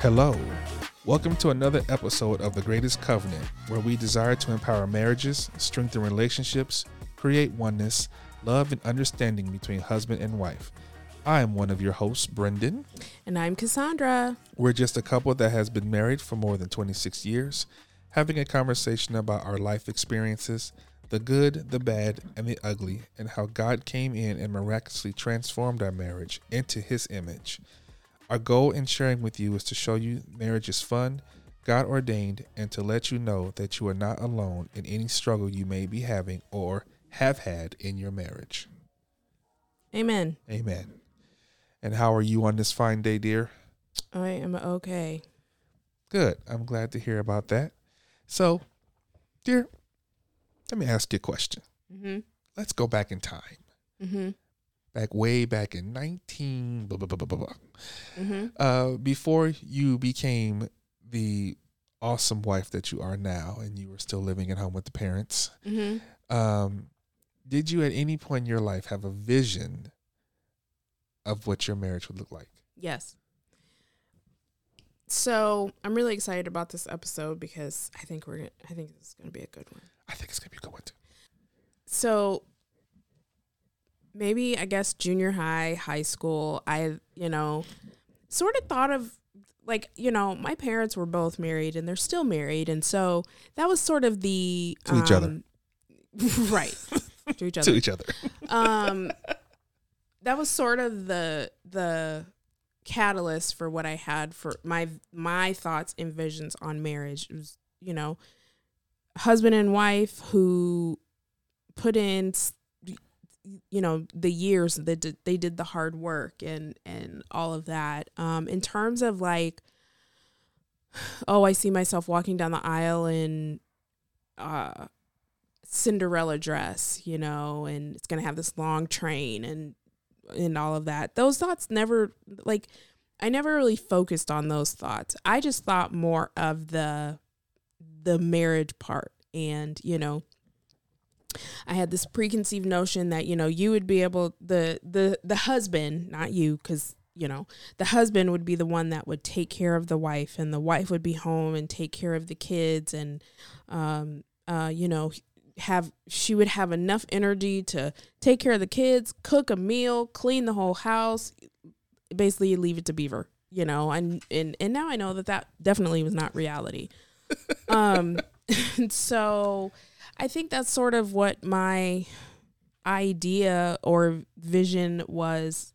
Hello. Welcome to another episode of The Greatest Covenant, where we desire to empower marriages, strengthen relationships, create oneness, love, and understanding between husband and wife. I am one of your hosts, Brendan. And I'm Cassandra. We're just a couple that has been married for more than 26 years, having a conversation about our life experiences, the good, the bad, and the ugly, and how God came in and miraculously transformed our marriage into his image. Our goal in sharing with you is to show you marriage is fun, God ordained, and to let you know that you are not alone in any struggle you may be having or have had in your marriage. Amen. Amen. And how are you on this fine day, dear? I am okay. Good. I'm glad to hear about that. So, dear, let me ask you a question. Mm-hmm. Let's go back in time. Mm-hmm. Back way back in 19 blah, blah, blah, blah, blah, blah. Mm-hmm. Uh, before you became the awesome wife that you are now and you were still living at home with the parents, Mm-hmm. um, did you at any point in your life have a vision of what your marriage would look like? Yes. So I'm really excited about this episode because I think we're gonna, I think it's going to be a good one. I think it's going to be a good one too. So maybe I guess junior high, high school, I you know sort of thought of like you know my parents were both married and they're still married, and so that was sort of the To each other. um, right to each other. To each other. um that was sort of the the catalyst for what I had for my my thoughts and visions on marriage. It was, you know, husband and wife who put in you know the years that did, they did the hard work and and all of that. Um in terms of like oh i see myself walking down the aisle in uh cinderella dress you know and it's gonna have this long train and and all of that. Those thoughts never like i never really focused on those thoughts. I just thought more of the the marriage part and you know I had this preconceived notion that you know you would be able the the the husband, not you, because you know the husband would be the one that would take care of the wife, and the wife would be home and take care of the kids, and um uh you know have she would have enough energy to take care of the kids, cook a meal, clean the whole house, basically leave it to Beaver, you know, and and and now I know that that definitely was not reality. um, and so I think that's sort of what my idea or vision was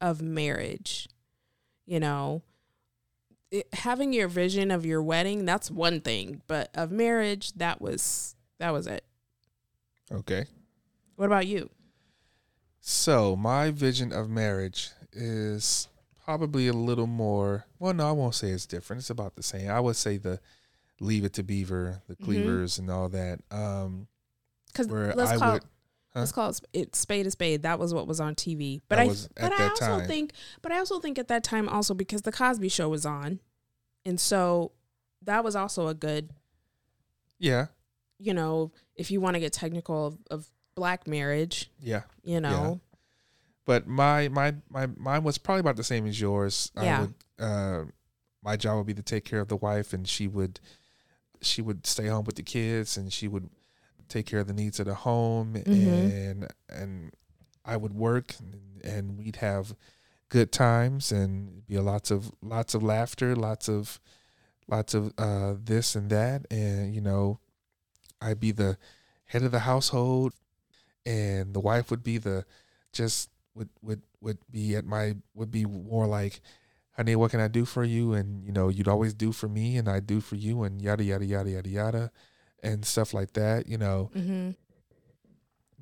of marriage. You know, it, having your vision of your wedding, that's one thing, but of marriage, that was that was it. Okay. What about you? So, my vision of marriage is probably a little more, well, no, I won't say it's different. It's about the same. I would say the leave it to beaver, the Mhm. cleavers and all that. Um, Because let's I call would, Huh? let's call it it spade a spade. That was what was on TV. But I but I also time. think but I also think at that time also because the Cosby Show was on, and so that was also a good yeah, you know if you want to get technical of, of black marriage, yeah. you know. But my, my, my, mine was probably about the same as yours. I Yeah. would, uh, my job would be to take care of the wife and she would, she would stay home with the kids and she would take care of the needs of the home Mhm. and, and I would work and, and we'd have good times and be a lots of, lots of laughter, lots of, lots of, uh, this and that. And, you know, I'd be the head of the household and the wife would be the, just would would would be at my would be more like honey what can i do for you? And you know you'd always do for me and i do for you and yada yada yada yada yada and stuff like that you know. Mm-hmm.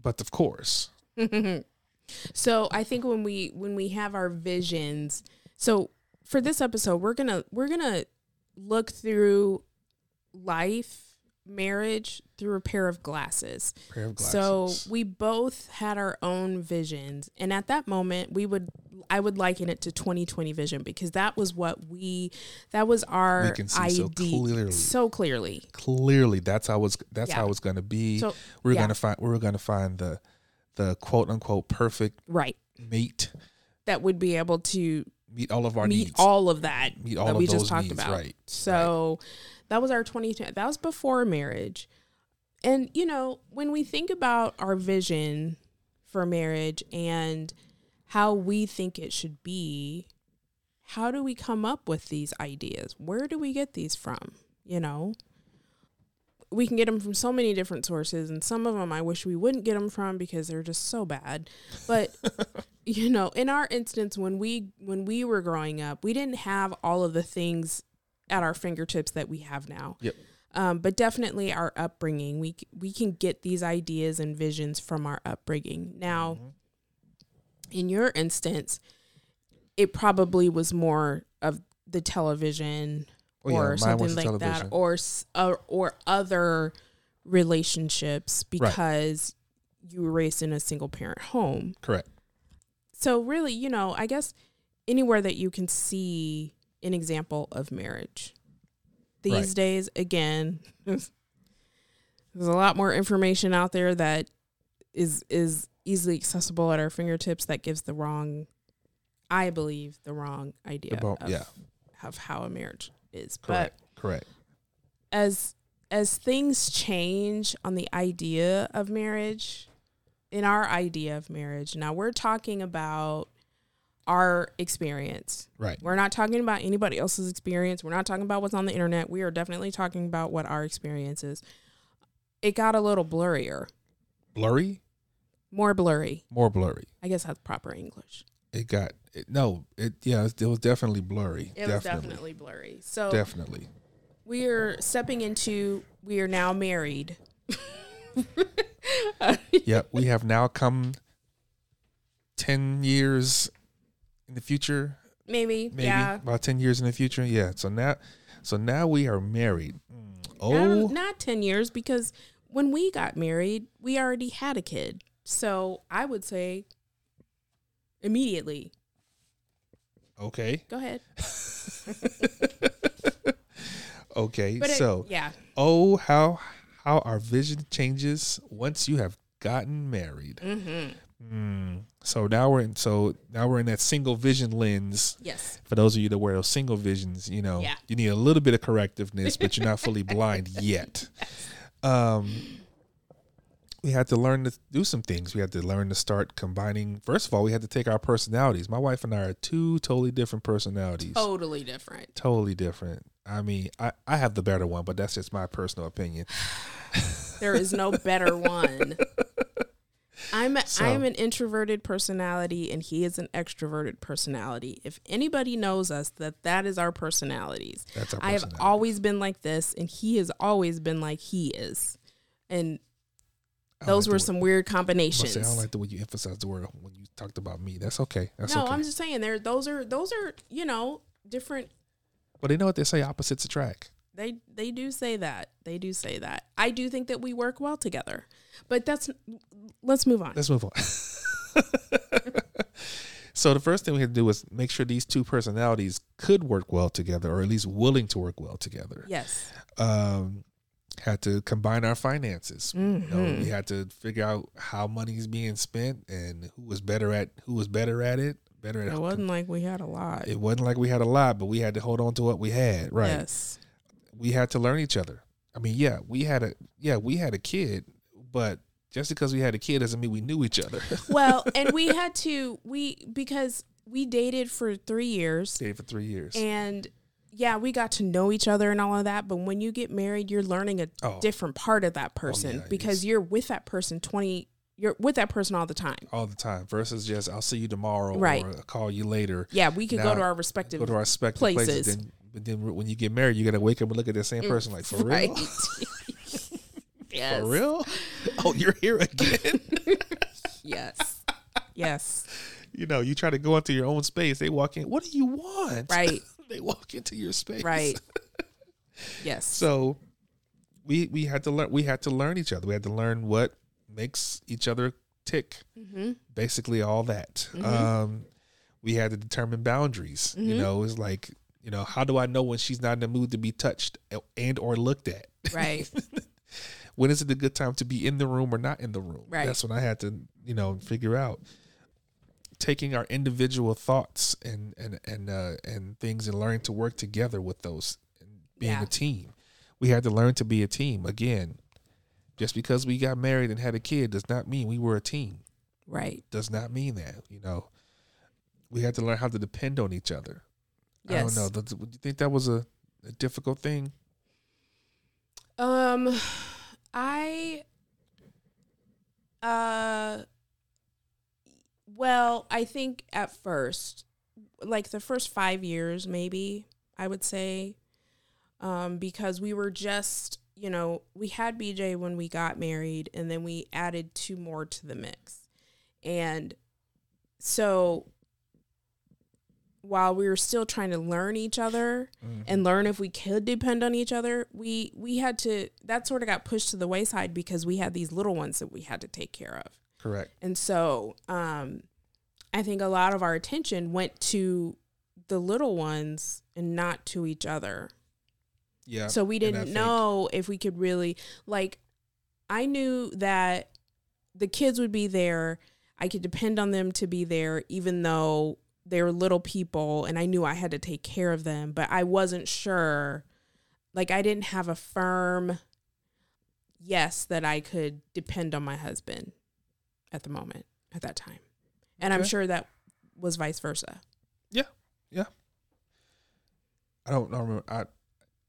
but of course. So I think when we when we have our visions, so for this episode, we're gonna we're gonna look through life, marriage through a pair of glasses. pair of glasses. So we both had our own visions, and at that moment, we would I would liken it to 2020 vision because that was what we that was our We can see so idea clearly. so clearly. clearly that's how it's that's Yeah. how it's going to be So we're yeah. going to find we're going to find the the quote unquote perfect right, mate that would be able to meet all of our meet needs. all of that Meet all that of we just talked needs, about. right, So that was our 2010. That was before marriage. And you know, when we think about our vision for marriage and how we think it should be, how do we come up with these ideas? Where do we get these from? You know, we can get them from so many different sources, and some of them I wish we wouldn't get them from because they're just so bad. But you know, in our instance, when we when we were growing up, we didn't have all of the things at our fingertips that we have now. Yep. Um, but definitely our upbringing, we we can get these ideas and visions from our upbringing. Now, in your instance, it probably was more of the television Oh, or mine something like that, or s- or or other relationships because you were raised in a single parent home. Correct. So really, you know, I guess anywhere that you can see an example of marriage. These Right. days, again, there's a lot more information out there that is is easily accessible at our fingertips that gives the wrong I believe the wrong idea bo- of, yeah. of how a marriage is. Correct. Correct. As as things change on the idea of marriage, in our idea of marriage, now we're talking about our experience. Right. We're not talking about anybody else's experience. We're not talking about what's on the internet. We are definitely talking about what our experience is. It got a little blurrier, Blurry. more blurry. More blurry. I guess that's proper English. It got it, no. It yeah. It was definitely blurry. It was definitely blurry. So Definitely. we are stepping into, we are now married. Yep. We have now come ten years in the future. Maybe, Maybe yeah. about ten years in the future. Yeah. So now, so now we are married. Mm. Not, Oh, not 10 years because when we got married, we already had a kid. So I would say immediately. okay. Go ahead. Okay. But it- so, yeah. oh, how how our vision changes once you have gotten married. Mm-hmm. Mm. So now we're in. So now we're in that single vision lens. Yes. For those of you that wear those single visions, you know, Yeah. you need a little bit of correctiveness, but you're not fully blind yet. Um, we had to learn to do some things. We had to learn to start combining. First of all, we had to take our personalities. My wife and I are two totally different personalities. Totally different. Totally different. I mean, I, I have the better one, but that's just my personal opinion. There is no better one. I'm So- I'm an introverted personality and he is an extroverted personality. If anybody knows us, that that is our personalities. That's our I have always been like this, and he has always been like he is, and those like were some weird combinations. say, I don't like the way you emphasize the word when you talked about me. That's okay. That's no, okay. I'm just saying there. Those are those are you know different. but they know what they say: opposites attract. They they do say that. They do say that. I do think that we work well together, but that's. Let's move on. Let's move on. so the first thing we had to do was make sure these two personalities could work well together, or at least willing to work well together. Yes. Um, had to combine our finances. You know, we had to figure out how money is being spent and who was better at who was better at it. Better at It wasn't like we had a lot. It wasn't like we had a lot, but we had to hold on to what we had. Right. Yes. we had to learn each other. I mean, yeah, we had a yeah, we had a kid, but just because we had a kid doesn't mean we knew each other. Well, and we had to we because we dated for three years, Dated for three years. and yeah, we got to know each other and all of that. But when you get married, you're learning a Oh. different part of that oh, person yeah, because it's- you're with that person twenty. You're with that person all the time. all the time versus just I'll see you tomorrow Right. or I'll call you later. Yeah, we could Now, go to our respective Go to our respective places. places. Then, but then when you get married, you got to wake up and look at the same person like for right. real, yes. for real. Oh, you're here again. Yes. Yes. you know, you try to go into your own space. They walk in. What do you want? Right. they walk into your space. Right. Yes. So we we had to learn. We had to learn each other. We had to learn what makes each other tick. mm-hmm. basically all that. Um, we had to determine boundaries. You Mhm. know, it's like you know, how do I know when she's not in the mood to be touched and or looked at? Right. When is it a good time to be in the room or not in the room? Right. That's when I had to you know figure out. taking our individual thoughts and and and uh, and things and learning to work together with those and being Yeah. a team. We had to learn to be a team again. Just because we got married and had a kid does not mean we were a team. Right. Does not mean that you know. We had to learn how to depend on each other. Yes. I don't know. Do you think that was a, a difficult thing? Um, I, uh, well, I think at first, like the first five years, maybe I would say, um, because we were just, you know, we had BJ when we got married, and then we added two more to the mix, and so while we were still trying to learn each other and learn if we could depend on each other we we had to that sort of got pushed to the wayside because we had these little ones that we had to take care of Correct. and so um i think a lot of our attention went to the little ones and not to each other Yeah. so we didn't know if we could really like I knew that the kids would be there. I could depend on them to be there even though they were little people and I knew I had to take care of them, but I wasn't sure like I didn't have a firm yes that I could depend on my husband at the moment at that time. And I'm sure that was vice versa. Yeah. Yeah. I don't, don't remember. I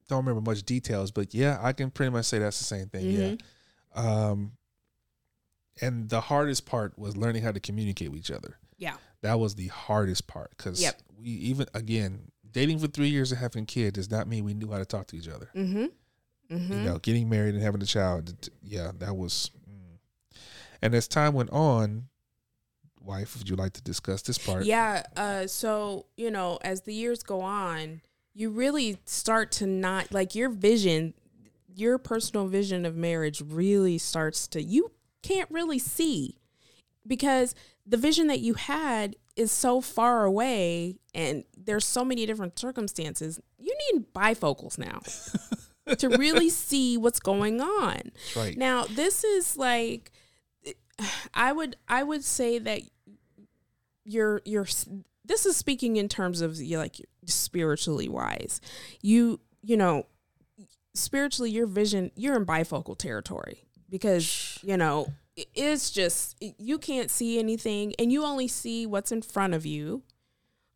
don't remember much details, but yeah, I can pretty much say that's the same thing. Mhm. Yeah. Um, and the hardest part was learning how to communicate with each other. Yeah. That was the hardest part because Yep. we even again dating for three years and having a kid does not mean we knew how to talk to each other. Mhm. Mhm. You know, getting married and having a child, yeah, that was. mm. And as time went on, wife, would you like to discuss this part? Yeah. Uh, so, you know, as the years go on, you really start to not like your vision, your personal vision of marriage really starts to, you can't really see because the vision that you had is so far away and there's so many different circumstances. You need bifocals now to really see what's going on. Right. Now, this is like I would I would say that you're you're this is speaking in terms of you like spiritually wise. You you know spiritually your vision you're in bifocal territory because you know it's just you can't see anything and you only see what's in front of you.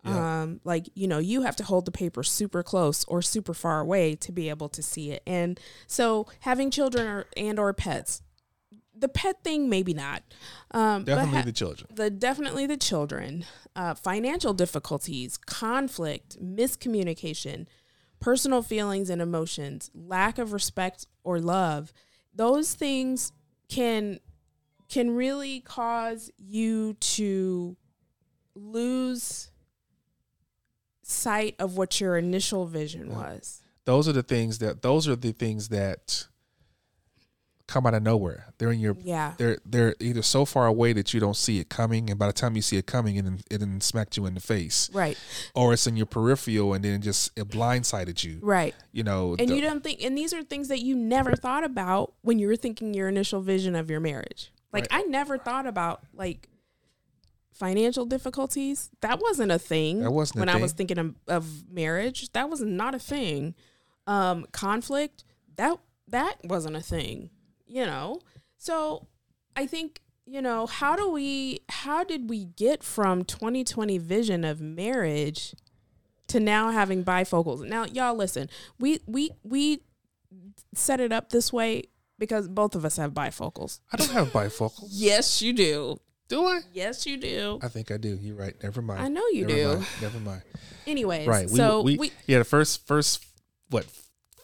Yeah. Um like you know you have to hold the paper super close or super far away to be able to see it. And so having children or and or pets the pet thing maybe not. Um but Definitely ha- the children. the definitely the children uh, financial difficulties conflict miscommunication personal feelings and emotions lack of respect or love those things can can really cause you to lose sight of what your initial vision was Those are the things that. Those are the things that come out of nowhere. They're in your yeah they're they're either so far away that you don't see it coming, and by the time you see it coming, it then- it smacked you in the face, right or it's in your peripheral, and then it just it blindsided you. right You know, and the- you don't think and these are things that you never thought about when you were thinking your initial vision of your marriage like Right. i never thought about like financial difficulties that wasn't a thing That wasn't when i was thinking of, of marriage that was not a thing um conflict that that wasn't a thing you know so i think you know how do we how did we get from 2020 vision of marriage to now having bifocals. Now, y'all listen. We we we set it up this way because both of us have bifocals. I don't have bifocals. Yes, you do. Do I? Yes, you do. I think I do. You're right. Never mind. I know you Never do. Mind. Never mind. Anyways, Right. We, so we, we, yeah. The first first what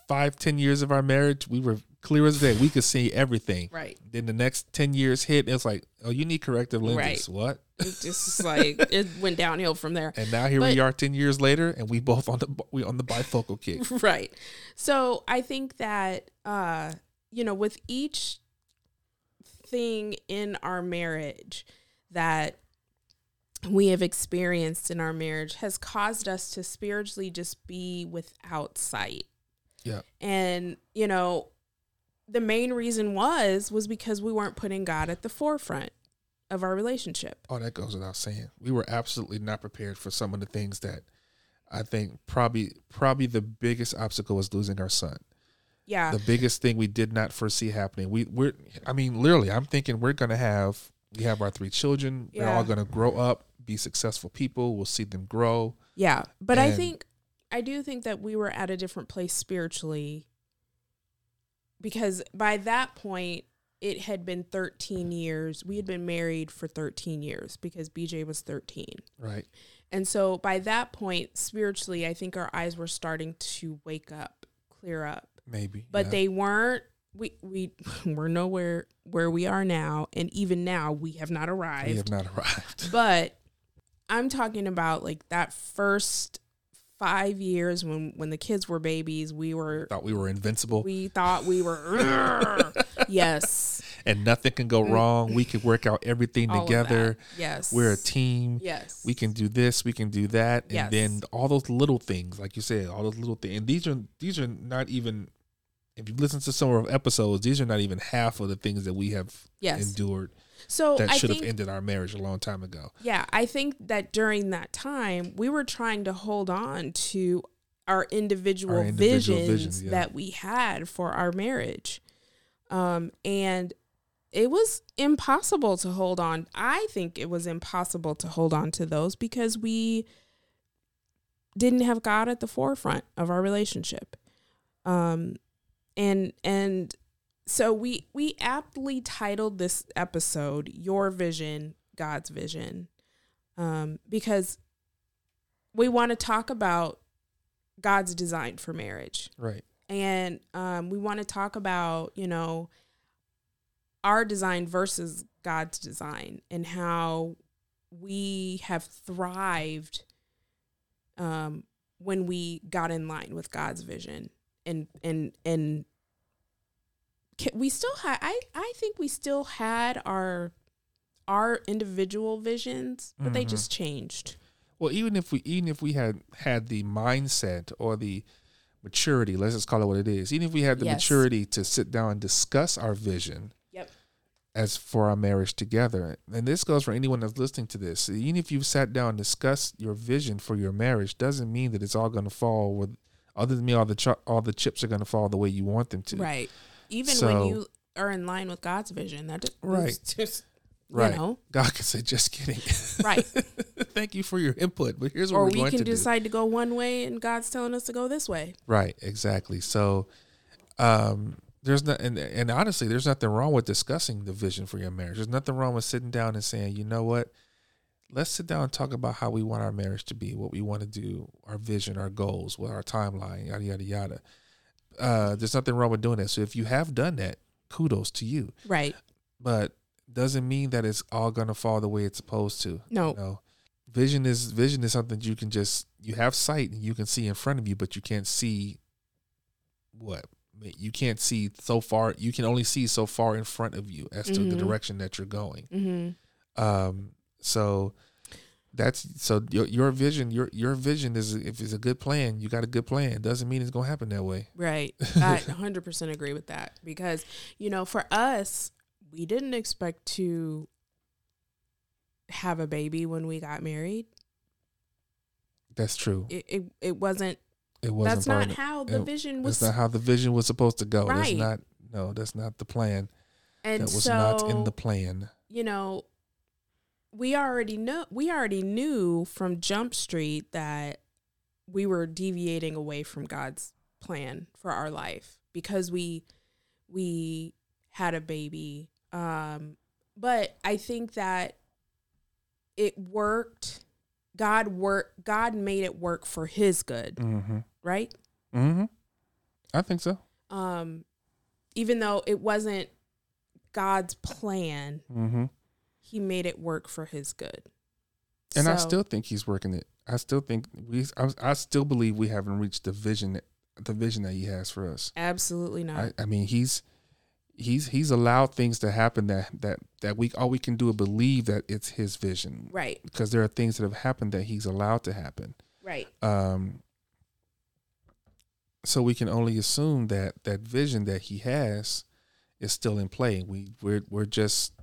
five ten years of our marriage, we were clear as day. We could see everything. right. Then the next ten years hit. And it's like, oh, you need corrective lenses. What? It just like it went downhill from there. And now here But- we are ten years later, and we both on the we on the bifocal kick. right. So I think that uh, you know, with each thing in our marriage that we have experienced in our marriage has caused us to spiritually just be without sight. Yeah. And, you know, the main reason was was because we weren't putting God at the forefront. of our relationship. Oh, that goes without saying. We were absolutely not prepared for some of the things that I think probably probably the biggest obstacle was losing our son. Yeah. The biggest thing we did not foresee happening. We we're I mean, literally, I'm thinking we're gonna have we have our three children. They're all gonna grow up, be successful people. We'll see them grow. Yeah, but I think I do think that we were at a different place spiritually because by that point it had been 13 years. We had been married for 13 years because BJ was 13. Right. And so by that point spiritually I think our eyes were starting to wake up, clear up. Maybe. But yeah. they weren't we we we're nowhere where we are now and even now we have not arrived we have not arrived. but i'm talking about like that first five years when when the kids were babies we were Thought we were invincible we thought we were yes and nothing can go wrong. We can work out everything all together. yes We're a team. yes we can do this, we can do that, and Yes. then all those little things, like you said, all those little things. And these are these are not even. If you listen to some of our episodes, these are not even half of the things that we have yes endured so that i should have ended our marriage a long time ago. yeah i think that during that time we were trying to hold on to our individual, Our individual visions, visions, yeah. that we had for our marriage um and it was impossible to hold on. I think it was impossible to hold on to those because we didn't have god at the forefront of our relationship. Um and and so we we aptly titled this episode your vision god's vision um because we want to talk about god's design for marriage. Right. and um, we want to talk about you know our design versus god's design and how we have thrived um, when we got in line with god's vision and and and we still had i i think we still had our our individual visions but they Mhm. just changed Well, even if we even if we had had the mindset or the maturity, let's just call it what it is. Even if we had the Yes. maturity to sit down and discuss our vision. As for our marriage together, and this goes for anyone that's listening to this. Even if you've sat down and discussed your vision for your marriage, doesn't mean that it's all going to fall with. Other than me, all the ch- all the chips are going to fall the way you want them to. Right. Even So- when you are in line with God's vision, that just, Right. just Right. you know, God can say, "Just kidding." right. Thank you for your input, but here's what or we're we going can to do. Or we can decide to go one way, and God's telling us to go this way. Right, exactly. So, um, there's not, and, and honestly, there's nothing wrong with discussing the vision for your marriage. There's nothing wrong with sitting down and saying, you know what, let's sit down and talk about how we want our marriage to be, what we want to do, our vision, our goals, what our timeline, yada yada yada. Uh, there's nothing wrong with doing that. So if you have done that, kudos to you. Right. But doesn't mean that it's all gonna fall the way it's supposed to. No. You know, vision is vision is something you can just you have sight and you can see in front of you, but you can't see what you can't see so far. You can only see so far in front of you as to the Mhm. direction that you're going. Mm-hmm. Um, so that's so your your vision your your vision is if it's a good plan, you got a good plan. Doesn't mean it's gonna happen that way. Right. I 100% agree with that because, you know, for us, we didn't expect to have a baby when we got married. That's true. It it, it wasn't It wasn't that's not how the it- vision was That's not how the vision was supposed to go. Right. That's not no, that's not the plan. and that was so not in the plan. you know, we already know we already knew from Jump Street that we were deviating away from God's plan for our life because we we had a baby. Um but I think that it worked. God worked God made it work for his good, Mm-hmm. Right? Mm-hmm. I think so. Um even though it wasn't God's plan, Mm-hmm. he made it work for his good. And I still think he's working it. I still think we. I, I still believe we haven't reached the vision, that, the vision that he has for us. absolutely not. I, I mean, he's he's he's allowed things to happen that that that we all we can do is believe that it's his vision right, because there are things that have happened that he's allowed to happen. right, Um. So we can only assume that that vision that he has is still in play. We we're we're just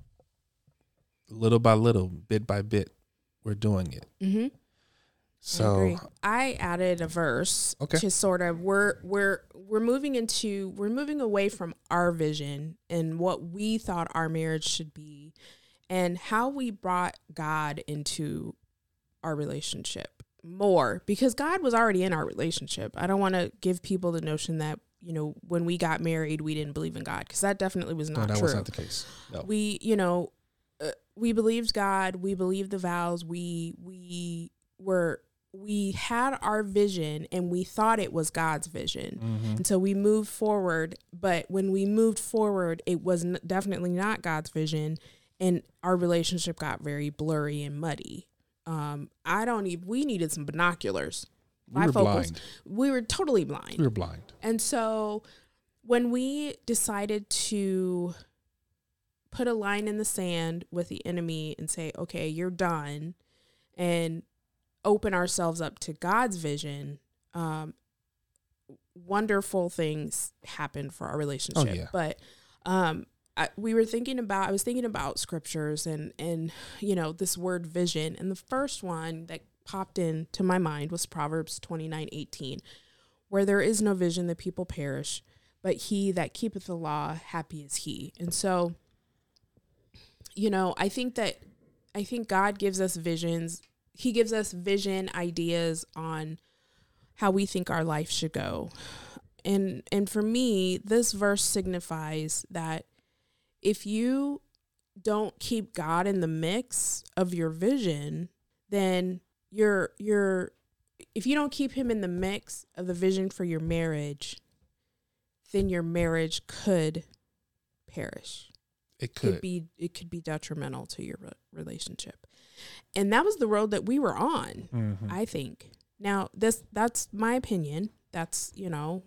little by little, bit by bit, we're doing it. Mm-hmm. So I, I added a verse Okay. to sort of we're we're we're moving into we're moving away from our vision and what we thought our marriage should be and how we brought God into our relationship more because God was already in our relationship. I don't want to give people the notion that you know when we got married we didn't believe in God because that definitely was no, not that true was not the case. No. we you know uh, we believed god we believed the vows we we were we had our vision and we thought it was god's vision Mhm. and so we moved forward but when we moved forward it was n- definitely not god's vision and our relationship got very blurry and muddy um i don't even we needed some binoculars We were blind. we were totally blind We were blind. and so when we decided to put a line in the sand with the enemy and say, okay, you're done, and open ourselves up to God's vision, um, wonderful things happened for our relationship. yeah. But um, I, we were thinking about, I was thinking about scriptures and, and, you know, this word vision. And the first one that popped into my mind was Proverbs 29 18 where there is no vision, the people perish, but he that keepeth the law, happy is he. And so, you know, I think that I think God gives us visions. He gives us vision ideas on how we think our life should go. And and for me, this verse signifies that if you don't keep God in the mix of your vision, then you're you're if you don't keep him in the mix of the vision for your marriage, then your marriage could perish. It Could could. be it could be detrimental to your re- relationship. And that was the road that we were on, Mhm. I think. Now, this that's my opinion. That's, you know,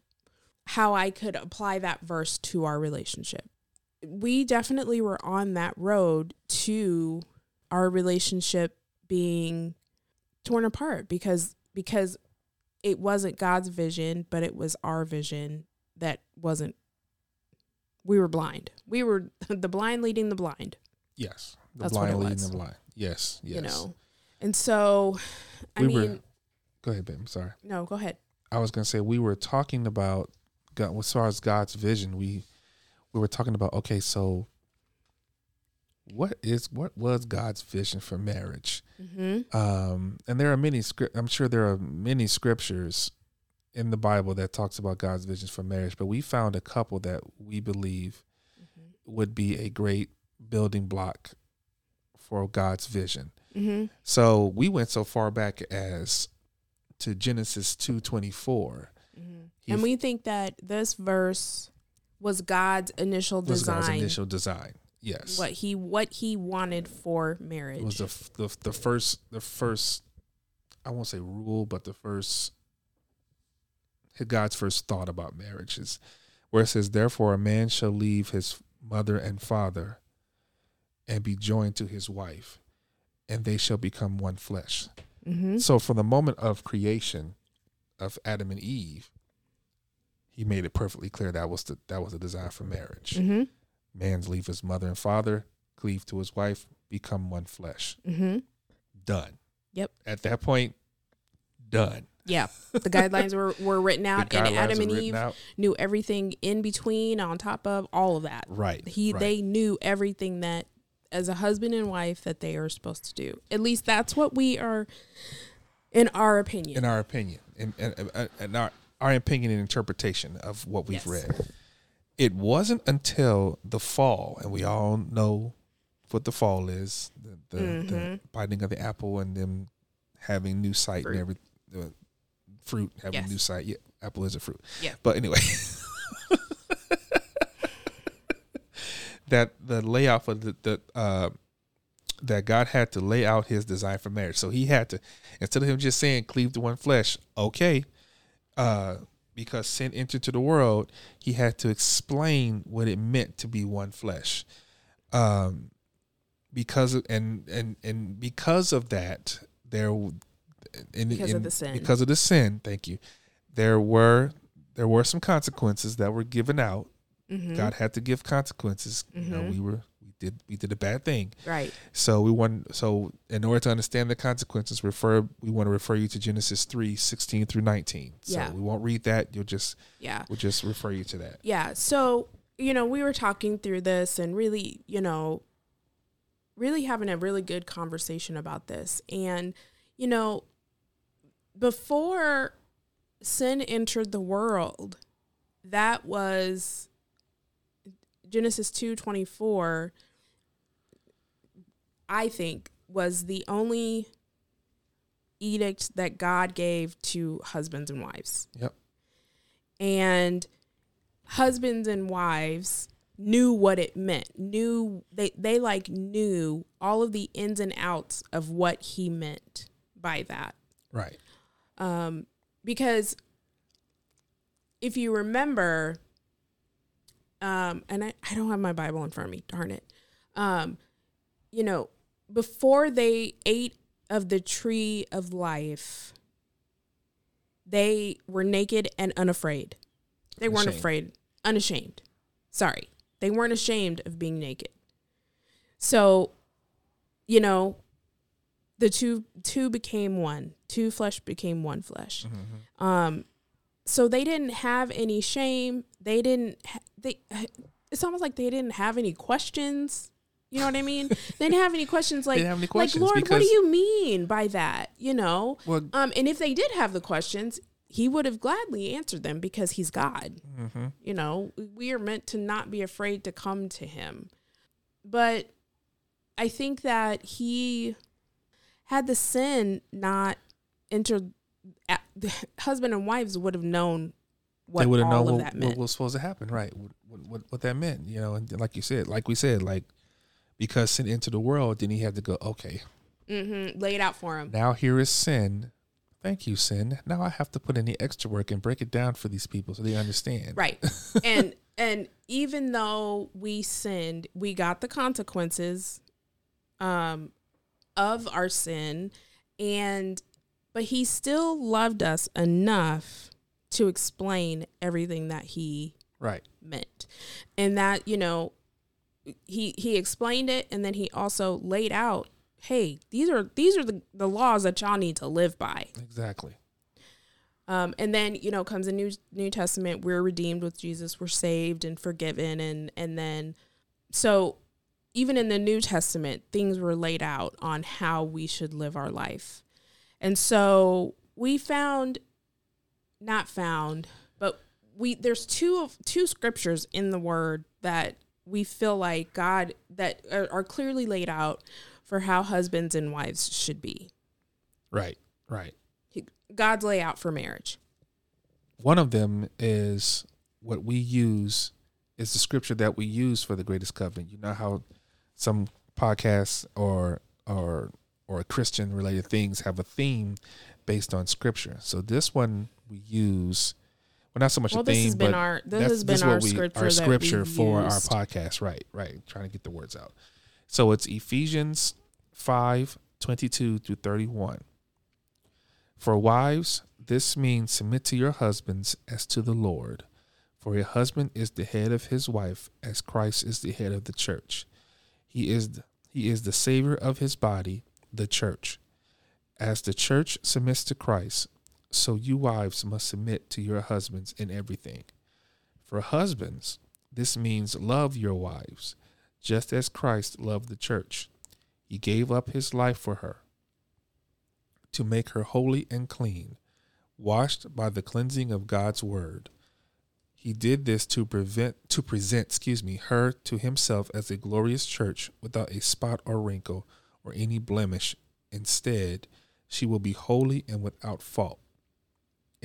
how I could apply that verse to our relationship. We definitely were on that road to our relationship being torn apart because because it wasn't God's vision, but it was our vision that wasn't we were blind. We were the blind leading the blind, Yes. The That's blind leading the blind. Yes. Yes. you know. And so I We mean, were- Go ahead, babe. I'm sorry. no, go ahead. I was gonna say we were talking about God as far as God's vision. We we were talking about okay, so what is what was God's vision for marriage? Mhm. Um, and there are many script. I'm sure there are many scriptures in the Bible that talks about God's visions for marriage. But we found a couple that we believe Mhm. would be a great building block for God's vision. Mhm. So we went so far back as to Genesis two twenty four. Mhm. And we think that this verse was God's initial Was design. God's initial design? Yes, what he what he wanted for marriage. it was the, the the first the first I won't say rule, but the first God's first thought about marriage is where it says, "Therefore, a man shall leave his mother and father, and be joined to his wife, and they shall become one flesh." Mhm. So, from the moment of creation of Adam and Eve, he made it perfectly clear that was the that was the design for marriage. Mm-hmm. Man's leave his mother and father, cleave to his wife, become one flesh. Mhm. Done. Yep. At that point, done. Yeah. The guidelines were, were written out and Adam and Eve out. knew everything in between on top of all of that. Right. He right. they knew everything that as a husband and wife that they are supposed to do. At least that's what we are in our opinion. in our opinion, in, in, in- in our our opinion and interpretation of what we've Yes. read. It wasn't until the fall, and we all know what the fall is the, the, the Mhm. biting of the apple and them having new sight Fruit. and every the fruit having Yes. new sight. Yeah, apple is a fruit. Yeah. But anyway, that the layout of the, the uh, that God had to lay out His design for marriage. So He had to instead of Him just saying cleave to one flesh, okay, uh, because sin entered to the world, He had to explain what it meant to be one flesh. Um, because of, and and and because of that, there in, Because of the sin. because of the sin. Thank you. There were there were some consequences that were given out. Mhm. God had to give consequences. You know, Mhm. we were we did we did a bad thing. Right. So we want so in order to understand the consequences, refer we want to refer you to Genesis 3, 16 through 19. So Yeah. we won't read that. You'll just Yeah. we'll just refer you to that. Yeah. So, you know, we were talking through this and really, you know, really having a really good conversation about this. And, you know, before sin entered the world, that was Genesis 2:24 I think was the only edict that God gave to husbands and wives. Yep. And husbands and wives knew what it meant. Knew they they like knew all of the ins and outs of what he meant by that Right. um, because if you remember, um, and I, I don't have my Bible in front of me, darn it. Um, you know, before they ate of the tree of life, they were naked and unafraid. They weren't Unashamed. afraid, unashamed. Sorry. They weren't ashamed of being naked. So, you know, the two two became one. Two flesh became one flesh. Mm-hmm. Um, so they didn't have any shame. They didn't. Ha- they. It's almost like they didn't have any questions. You know what I mean? they didn't have any questions like, have any questions like Lord, what do you mean by that? You know. Well, Um, and if they did have the questions, he would have gladly answered them because he's God. mhm. You know, we are meant to not be afraid to come to him. But I think that he had the sin not entered, husband and wives would have known what they would have known what, what was supposed to happen, right? What, what, what, what that meant, you know, and like you said, like we said, like because sin into the world, then he had to go, okay, hmm Lay it out for him. now here is sin. Thank you, sin. Now I have to put in the extra work and break it down for these people so they understand. Right. and and even though we sinned, we got the consequences um of our sin and but he still loved us enough to explain everything that he Right. meant. And that, you know, he he explained it and then he also laid out, hey, these are these are the, the laws that y'all need to live by. Exactly. Um, and then you know comes the new New Testament. We're redeemed with Jesus. We're saved and forgiven, and and then so even in the New Testament, things were laid out on how we should live our life. And so we found, not found, but we there's two of two scriptures in the Word that we feel like God that are, are clearly laid out for how husbands and wives should be. Right. Right. God's layout for marriage. One of them is what we use is the scripture that we use for the greatest covenant. You know how some podcasts or or or Christian related things have a theme based on scripture. So this one we use well not so much Well, a this theme, has been but our this has been is our we, scripture, our scripture for our podcast. Right, right. Trying to get the words out. So it's Ephesians 5, 22 through 31. For wives, this means submit to your husbands as to the Lord. For a husband is the head of his wife, as Christ is the head of the church. He is the, he is the savior of his body, the church. As the church submits to Christ, so you wives must submit to your husbands in everything. For husbands, this means love your wives, just as Christ loved the church. He gave up his life for her to make her holy and clean, washed by the cleansing of God's word. He did this to prevent to present, excuse me, her to himself as a glorious church without a spot or wrinkle or any blemish. Instead, she will be holy and without fault.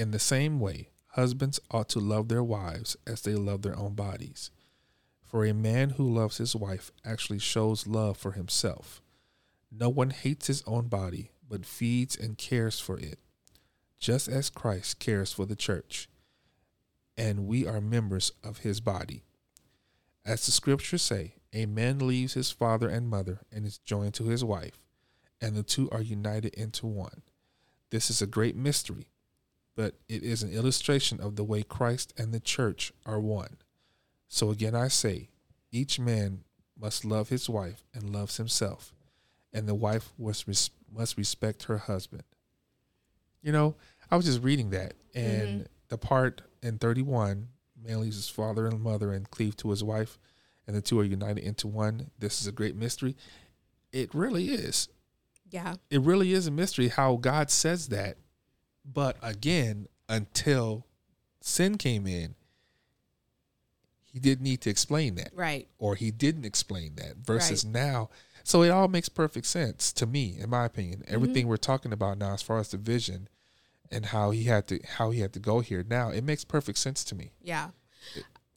In the same way, husbands ought to love their wives as they love their own bodies. For a man who loves his wife actually shows love for himself. No one hates his own body, but feeds and cares for it, just as Christ cares for the church. And we are members of his body. As the scriptures say, a man leaves his father and mother and is joined to his wife, and the two are united into one. This is a great mystery, but it is an illustration of the way Christ and the church are one. So again, I say, each man must love his wife and loves himself, and the wife res- must respect her husband. You know, I was just reading that, and Mhm. the part in 31, man leaves his father and mother and cleave to his wife, and the two are united into one. This is a great mystery. It really is. Yeah. It really is a mystery how God says that. But again, until sin came in, he didn't need to explain that Right. or he didn't explain that versus now. So it all makes perfect sense to me, in my opinion. Mm-hmm. Everything we're talking about now, as far as the vision and how he had to how he had to go here, now it makes perfect sense to me. Yeah.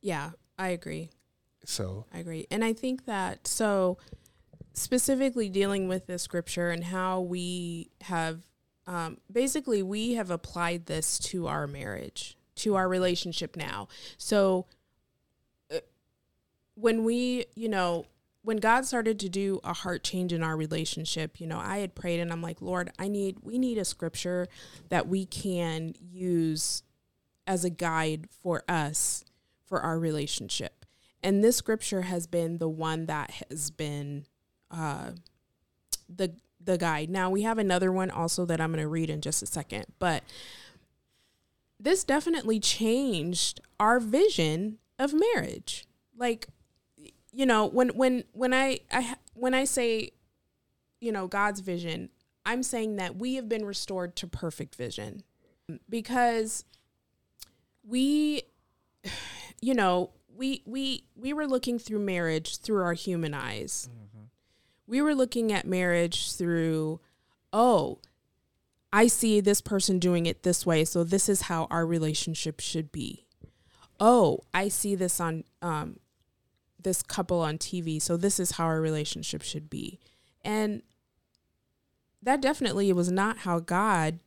Yeah. I agree. So I agree. And I think that so specifically dealing with the scripture and how we have um, basically we have applied this to our marriage, to our relationship now. So uh, when we, you know, when God started to do a heart change in our relationship, you know, I had prayed and I'm like, Lord, I need we need a scripture that we can use as a guide for us for our relationship. And this scripture has been the one that has been uh, the the guide. Now we have another one also that I'm going to read in just a second, but this definitely changed our vision of marriage. Like, you know, when when when I I when I say, you know, God's vision, I'm saying that we have been restored to perfect vision because we you know we we we were looking through marriage through our human eyes mm-hmm. We were looking at marriage through oh i see this person doing it this way so this is how our relationship should be. Oh i see this on um this couple on tv so this is how our relationship should be. And that definitely was not how god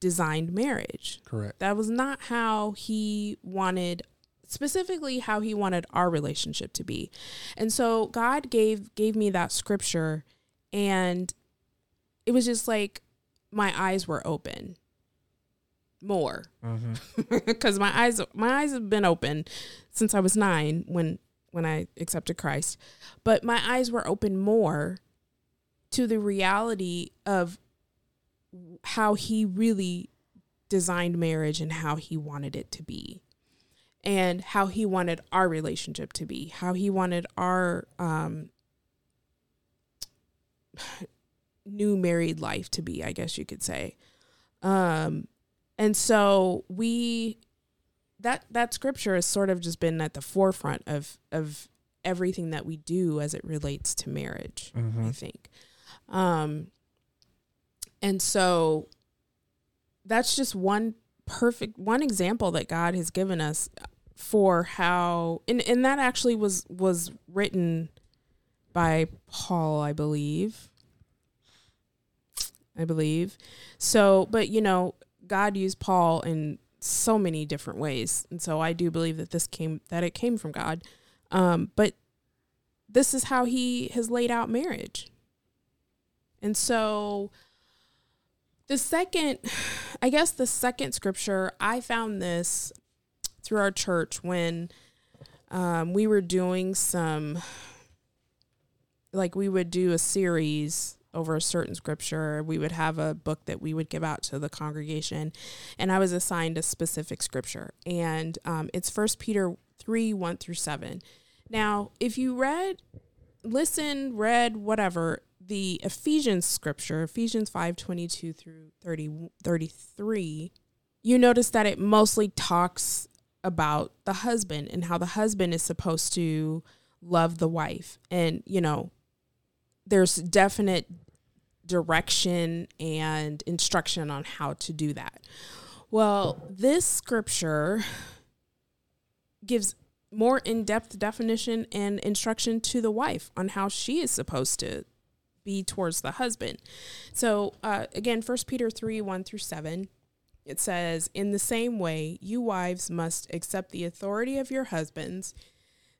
designed marriage. Correct. that was not how he wanted specifically how he wanted our relationship to be. And so God gave gave me that scripture and it was just like my eyes were open more Mm-hmm. cuz my eyes my eyes have been open since I was 9 when when I accepted Christ. But my eyes were open more to the reality of how he really designed marriage and how he wanted it to be and how he wanted our relationship to be how he wanted our um new married life to be i guess you could say um and so we that that scripture has sort of just been at the forefront of of everything that we do as it relates to marriage Mm-hmm. I think. Um, and so that's just one perfect one example that God has given us for how and, and that actually was was written by Paul, I believe. I believe. So, but you know, God used Paul in so many different ways. And so I do believe that this came that it came from God. Um, but this is how he has laid out marriage. And so the second, I guess the second scripture, I found this through our church when um, we were doing some, like we would do a series over a certain scripture. We would have a book that we would give out to the congregation, and I was assigned a specific scripture, and um, it's First Peter three one through seven. Now, if you read, listen, read, whatever, the Ephesians scripture, Ephesians 5 22 through 30, 33, you notice that it mostly talks about the husband and how the husband is supposed to love the wife. And, you know, there's definite direction and instruction on how to do that. Well, this scripture gives more in-depth definition and instruction to the wife on how she is supposed to be towards the husband. So uh, again, First Peter three one through seven, it says, "In the same way, you wives must accept the authority of your husbands."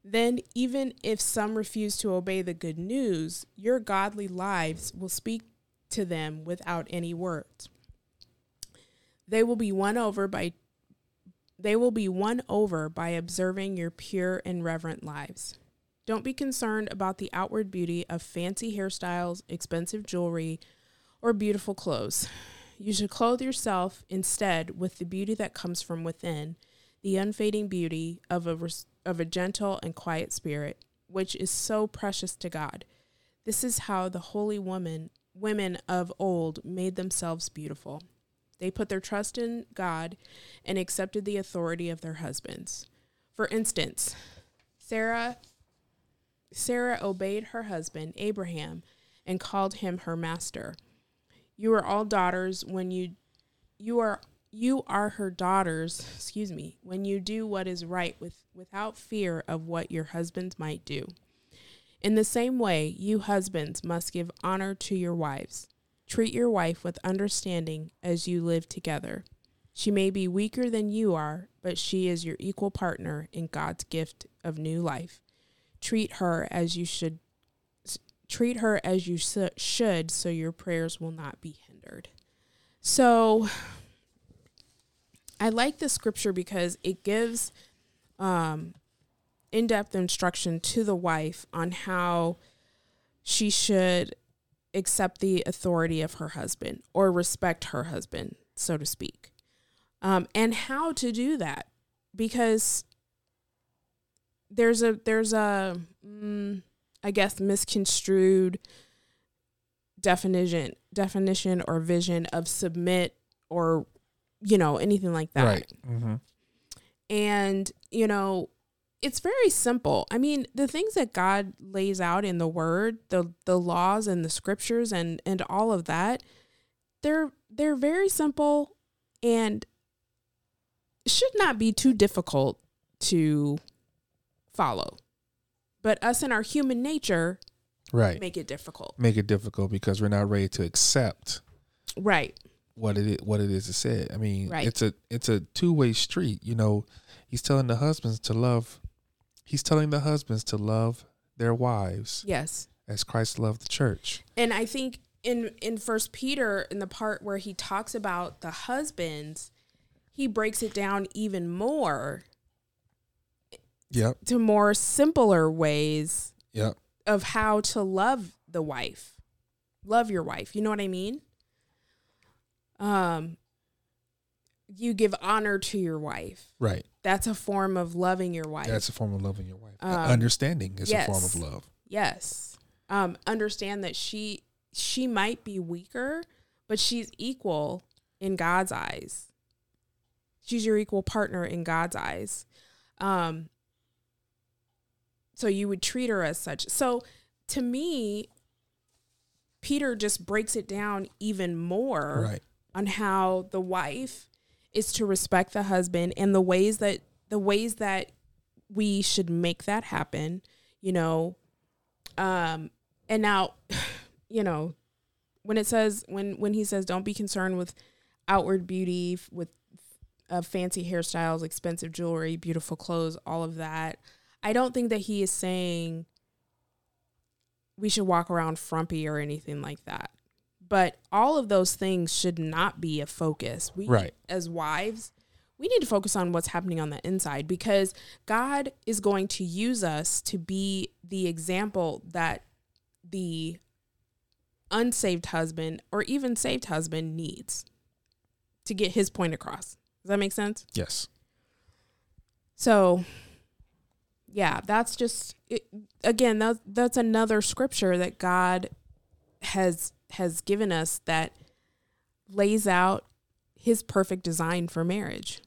Then, even if some refuse to obey the good news, your godly lives will speak to them without any words. They will be won over by they will be won over by observing your pure and reverent lives. Don't be concerned about the outward beauty of fancy hairstyles, expensive jewelry, or beautiful clothes. You should clothe yourself instead with the beauty that comes from within, the unfading beauty of a, of a gentle and quiet spirit, which is so precious to God. This is how the holy woman, women of old made themselves beautiful. They put their trust in God and accepted the authority of their husbands. For instance, Sarah Sarah obeyed her husband Abraham and called him her master. You are all daughters when you you are you are her daughters, excuse me, when you do what is right with without fear of what your husbands might do. In the same way, you husbands must give honor to your wives. Treat your wife with understanding as you live together. She may be weaker than you are, but she is your equal partner in God's gift of new life. Treat her as you should treat her as you should so your prayers will not be hindered. So I like this scripture because it gives um, in depth instruction to the wife on how she should accept the authority of her husband or respect her husband, so to speak, um, and how to do that because there's a there's a mm, I guess misconstrued definition definition or vision of submit or you know, anything like that. Right. Mm-hmm. And, you know, it's very simple. I mean, the things that God lays out in the word, the the laws and the scriptures and and all of that, they're they're very simple and should not be too difficult to follow. But us in our human nature right make it difficult. Make it difficult because we're not ready to accept right what it is, what it is it said. I mean, right. it's a it's a two way street. You know, he's telling the husbands to love. He's telling the husbands to love their wives. Yes, as Christ loved the church. And I think in in First Peter, in the part where he talks about the husbands, he breaks it down even more. Yep. To more simpler ways. Yep. Of how to love the wife, love your wife. You know what I mean? um you give honor to your wife. Right. That's a form of loving your wife. That's a form of loving your wife. Um, Understanding is yes, a form of love. Yes. Um, understand that she she might be weaker, but she's equal in God's eyes. She's your equal partner in God's eyes. Um, so you would treat her as such. So to me, Peter just breaks it down even more right on how the wife is to respect the husband and the ways that the ways that we should make that happen, you know. Um and now, you know, when it says when when he says don't be concerned with outward beauty with uh, fancy hairstyles, expensive jewelry, beautiful clothes, all of that. I don't think that he is saying we should walk around frumpy or anything like that. But all of those things should not be a focus. We, right. as wives, we need to focus on what's happening on the inside because God is going to use us to be the example that the unsaved husband or even saved husband needs to get his point across. Does that make sense? Yes. So, yeah, that's just it, again that that's another scripture that God has has given us that lays out his perfect design for marriage.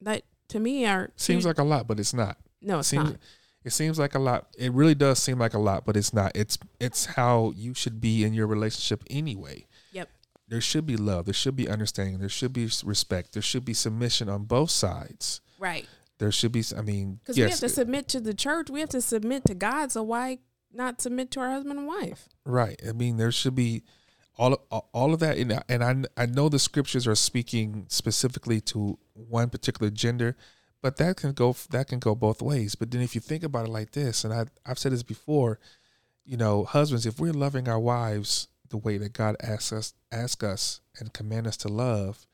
That to me are seems like a lot, but it's not. No, it's it seems, not. It seems like a lot. It really does seem like a lot, but it's not. It's it's how you should be in your relationship anyway. Yep. There should be love. There should be understanding. There should be respect. There should be submission on both sides. Right. There should be. I mean, because yes, we have to submit to the church. We have to submit to God. So why not submit to our husband and wife. Right. I mean, there should be all of, all of that, and and I I know the scriptures are speaking specifically to one particular gender, but that can go that can go both ways. But then if you think about it like this, and I I've said this before, you know, husbands, if we're loving our wives the way that God asks us ask us and command us to love,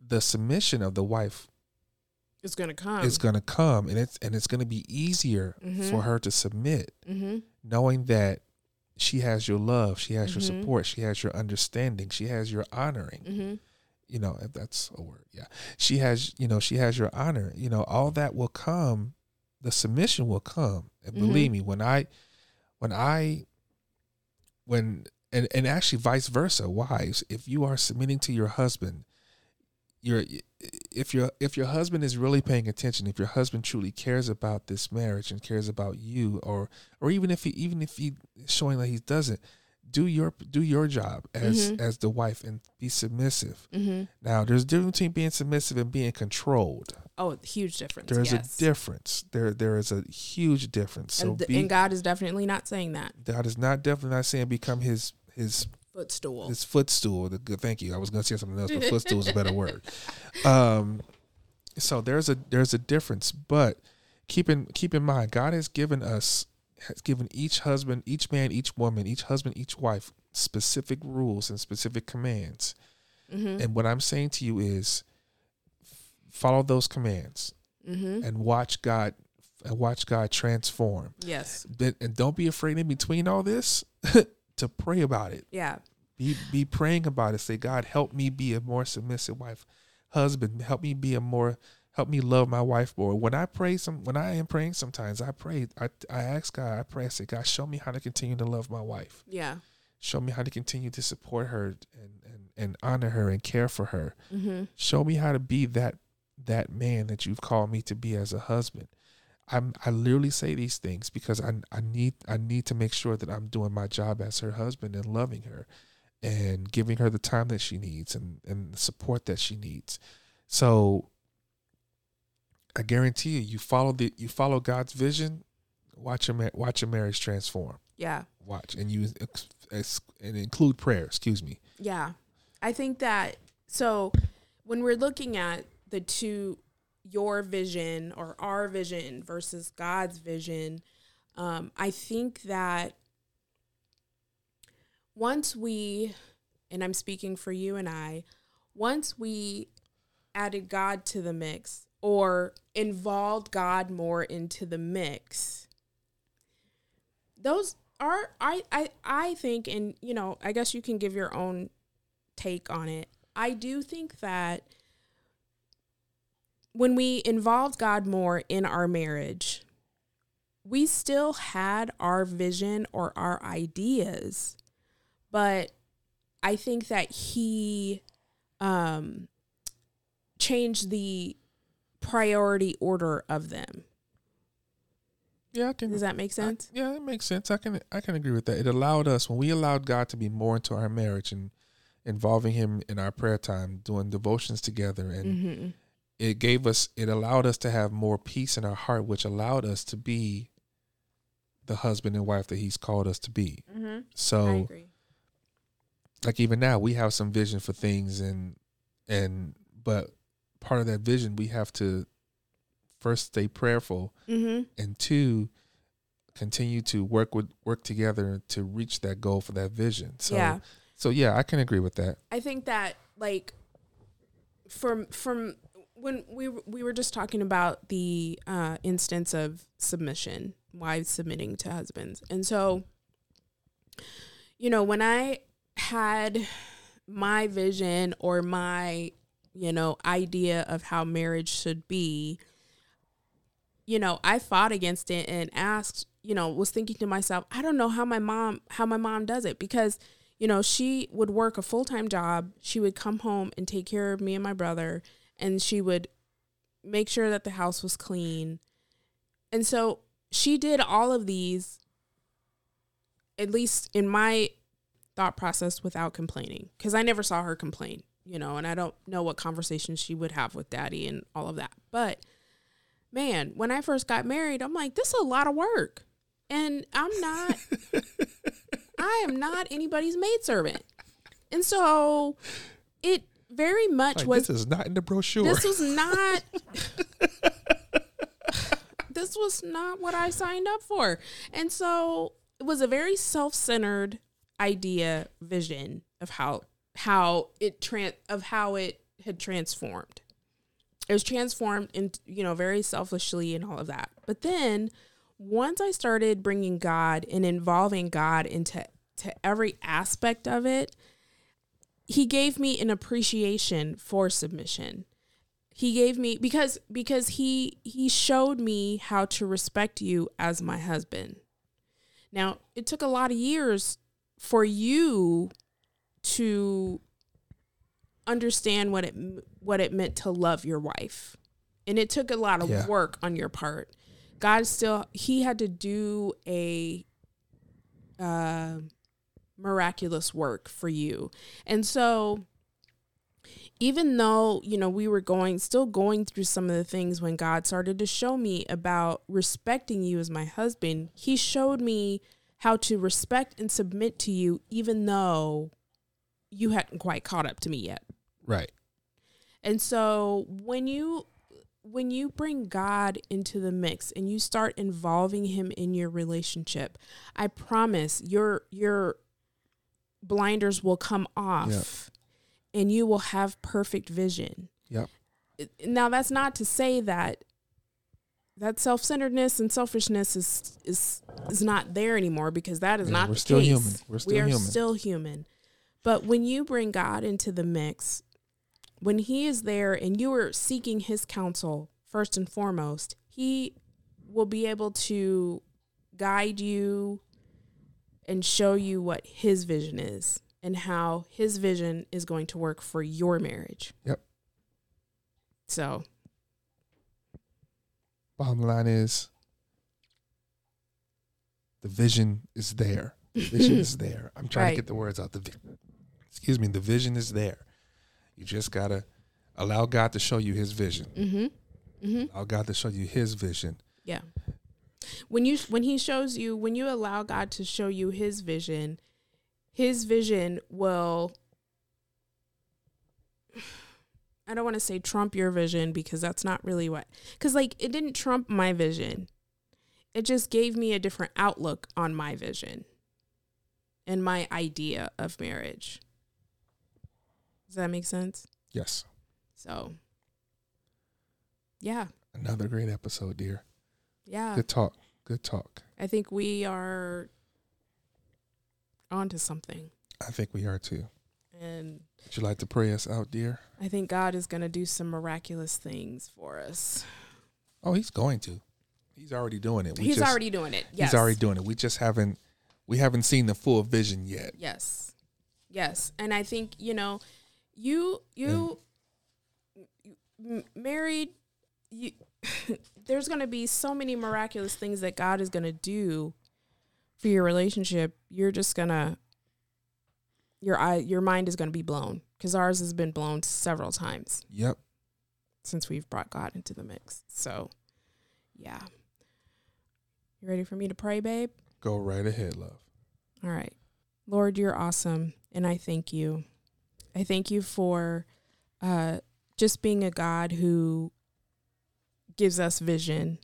the submission of the wife It's gonna come. It's going to come and it's and it's going to be easier Mhm. for her to submit mm-hmm. knowing that she has your love, she has your Mhm. support, she has your understanding, she has your honoring. Mm-hmm. You know, if that's a word. Yeah. She has, you know, she has your honor. You know, all that will come, the submission will come. And Mhm. believe me, when I when I when and, and actually vice versa, wives, if you are submitting to your husband, you're if your if your husband is really paying attention, if your husband truly cares about this marriage and cares about you, or or even if he even if he showing that he doesn't, do your do your job as Mhm. as the wife and be submissive. Mm-hmm. Now, there's a difference between being submissive and being controlled. Oh, huge difference. There's yes. a difference. There there is a huge difference. So and, th- be, and God is definitely not saying that. God is not definitely not saying become his his Footstool. his footstool. The good thank you. I was gonna say something else, but footstool is a better word. Um so there's a there's a difference, but keep in keep in mind, God has given us has given each husband, each man, each woman, each husband, each wife specific rules and specific commands. mm-hmm. And what I'm saying to you is follow those commands mm-hmm. and watch God and watch God transform. Yes. But- And don't be afraid in between all this to pray about it. Yeah. Be be praying about it. Say, God, help me be a more submissive wife. Husband, help me be a more help me love my wife more. When I pray some when I am praying sometimes I pray I I ask God, I pray, I say, God, show me how to continue to love my wife. Yeah. Show me how to continue to support her and, and, and honor her and care for her. Mm-hmm. Show me how to be that that man that you've called me to be as a husband. I'm I literally say these things because I I need I need to make sure that I'm doing my job as her husband and loving her and giving her the time that she needs and, and the support that she needs. So I guarantee you, you follow the you follow God's vision, watch your watch your marriage transform. Yeah. Watch and you and include prayer. Excuse me. Yeah. I think that so when we're looking at the two your vision or our vision versus God's vision, um, I think that once we and I'm speaking for you and I, once we added God to the mix or involved God more into the mix, those are I I I think and you know, I guess you can give your own take on it. I do think that when we involved God more in our marriage, we still had our vision or our ideas, but I think that he um changed the priority order of them. Yeah, I can Does that make I- sense? yeah, it makes sense. I can I can agree with that. It allowed us when we allowed God to be more into our marriage and involving Him in our prayer time, doing devotions together, and Mm-hmm. It gave us it allowed us to have more peace in our heart, which allowed us to be the husband and wife that He's called us to be. Mm-hmm. So, like even now, we have some vision for things, and and but part of that vision, we have to first stay prayerful Mm-hmm. and two continue to work with work together to reach that goal for that vision so yeah. so yeah i can agree with that I think that like from from when we we were just talking about the uh, instance of submission, wives submitting to husbands, and so you know when I had my vision or my you know idea of how marriage should be, you know I fought against it and asked you know was thinking to myself I don't know how my mom how my mom does it because you know, she would work a full time job. She would come home and take care of me and my brother, and she would make sure that the house was clean. And so she did all of these, at least in my thought process, without complaining, because I never saw her complain, you know, and I don't know what conversations she would have with daddy and all of that. But man, when I first got married, I'm like, this is a lot of work. And I'm not. I am not anybody's maidservant. And so it very much like, was this is not in the brochure this was not this was not what I signed up for. And so it was a very self-centered idea vision of how how it tran of how it had transformed. it was transformed into you know very selfishly and all of that but then once i started bringing god and involving god into to every aspect of it he gave me an appreciation for submission he gave me because because he he showed me how to respect you as my husband now it took a lot of years for you to understand what it what it meant to love your wife. And it took a lot of Yeah. work on your part. God still he had to do a uh, miraculous work for you. And so even though, you know, we were going still going through some of the things when God started to show me about respecting you as my husband, he showed me how to respect and submit to you even though you hadn't quite caught up to me yet. Right. And so when you when you bring God into the mix and you start involving him in your relationship, I promise your your blinders will come off and you will have perfect vision. Yep. Now that's not to say that that self-centeredness and selfishness is is is not there anymore because that is Yeah, not we're still case. human. We're still we are human. still human. But when you bring God into the mix, when he is there and you are seeking his counsel first and foremost, he will be able to guide you and show you what his vision is and how his vision is going to work for your marriage. Yep. So, Bottom line is the vision is there. The vision is there. I'm trying Right. to get the words out. The vi- excuse me. The vision is there. You just gotta allow God to show you His vision. mhm. Mhm. Allow God to show you His vision. Yeah. When you when he shows you when you allow God to show you his vision, his vision will I don't want to say trump your vision because that's not really what cuz like it didn't trump my vision. It just gave me a different outlook on my vision and my idea of marriage. Does that make sense? Yes. So Yeah. Another great episode, dear. Yeah. Good talk. Good talk. I think we are onto something. I think we are too. And Would you like to pray us out, dear? I think God is going to do some miraculous things for us. Oh, He's going to. He's already doing it. We He's just- already doing it. Yes. He's already doing it. We just haven't. We haven't seen the full vision yet. Yes. Yes. And I think, you know, you you m- married you there's going to be so many miraculous things that God is going to do for your relationship. You're just going to your eye your mind is going to be blown cuz ours has been blown several times. Yep. since we've brought God into the mix. So, yeah. You ready for me to pray, babe? Go right ahead, love. All right. Lord, you're awesome, and I thank you. I thank you for uh, just being a God who gives us vision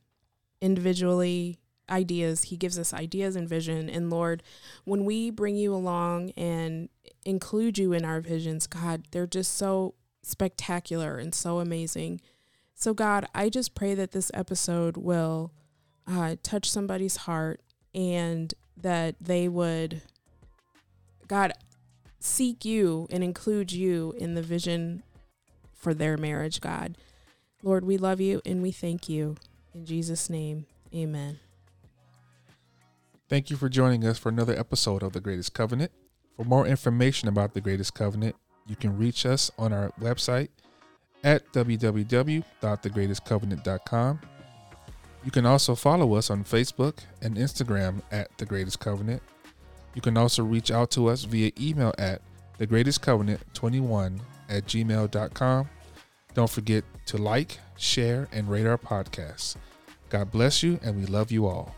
individually, ideas. He gives us ideas and vision. And Lord, when we bring you along and include you in our visions, God, they're just so spectacular and so amazing. So, God, I just pray that this episode will uh, touch somebody's heart and that they would, God, seek you and include you in the vision for their marriage, God. Lord, we love you and we thank you. In Jesus' name, amen. Thank you for joining us for another episode of The Greatest Covenant. For more information about The Greatest Covenant, you can reach us on our website at www.thegreatestcovenant.com. You can also follow us on Facebook and Instagram at The Greatest Covenant. You can also reach out to us via email at thegreatestcovenant21 at gmail.com. Don't forget to like, share, and rate our podcast. God bless you, and we love you all.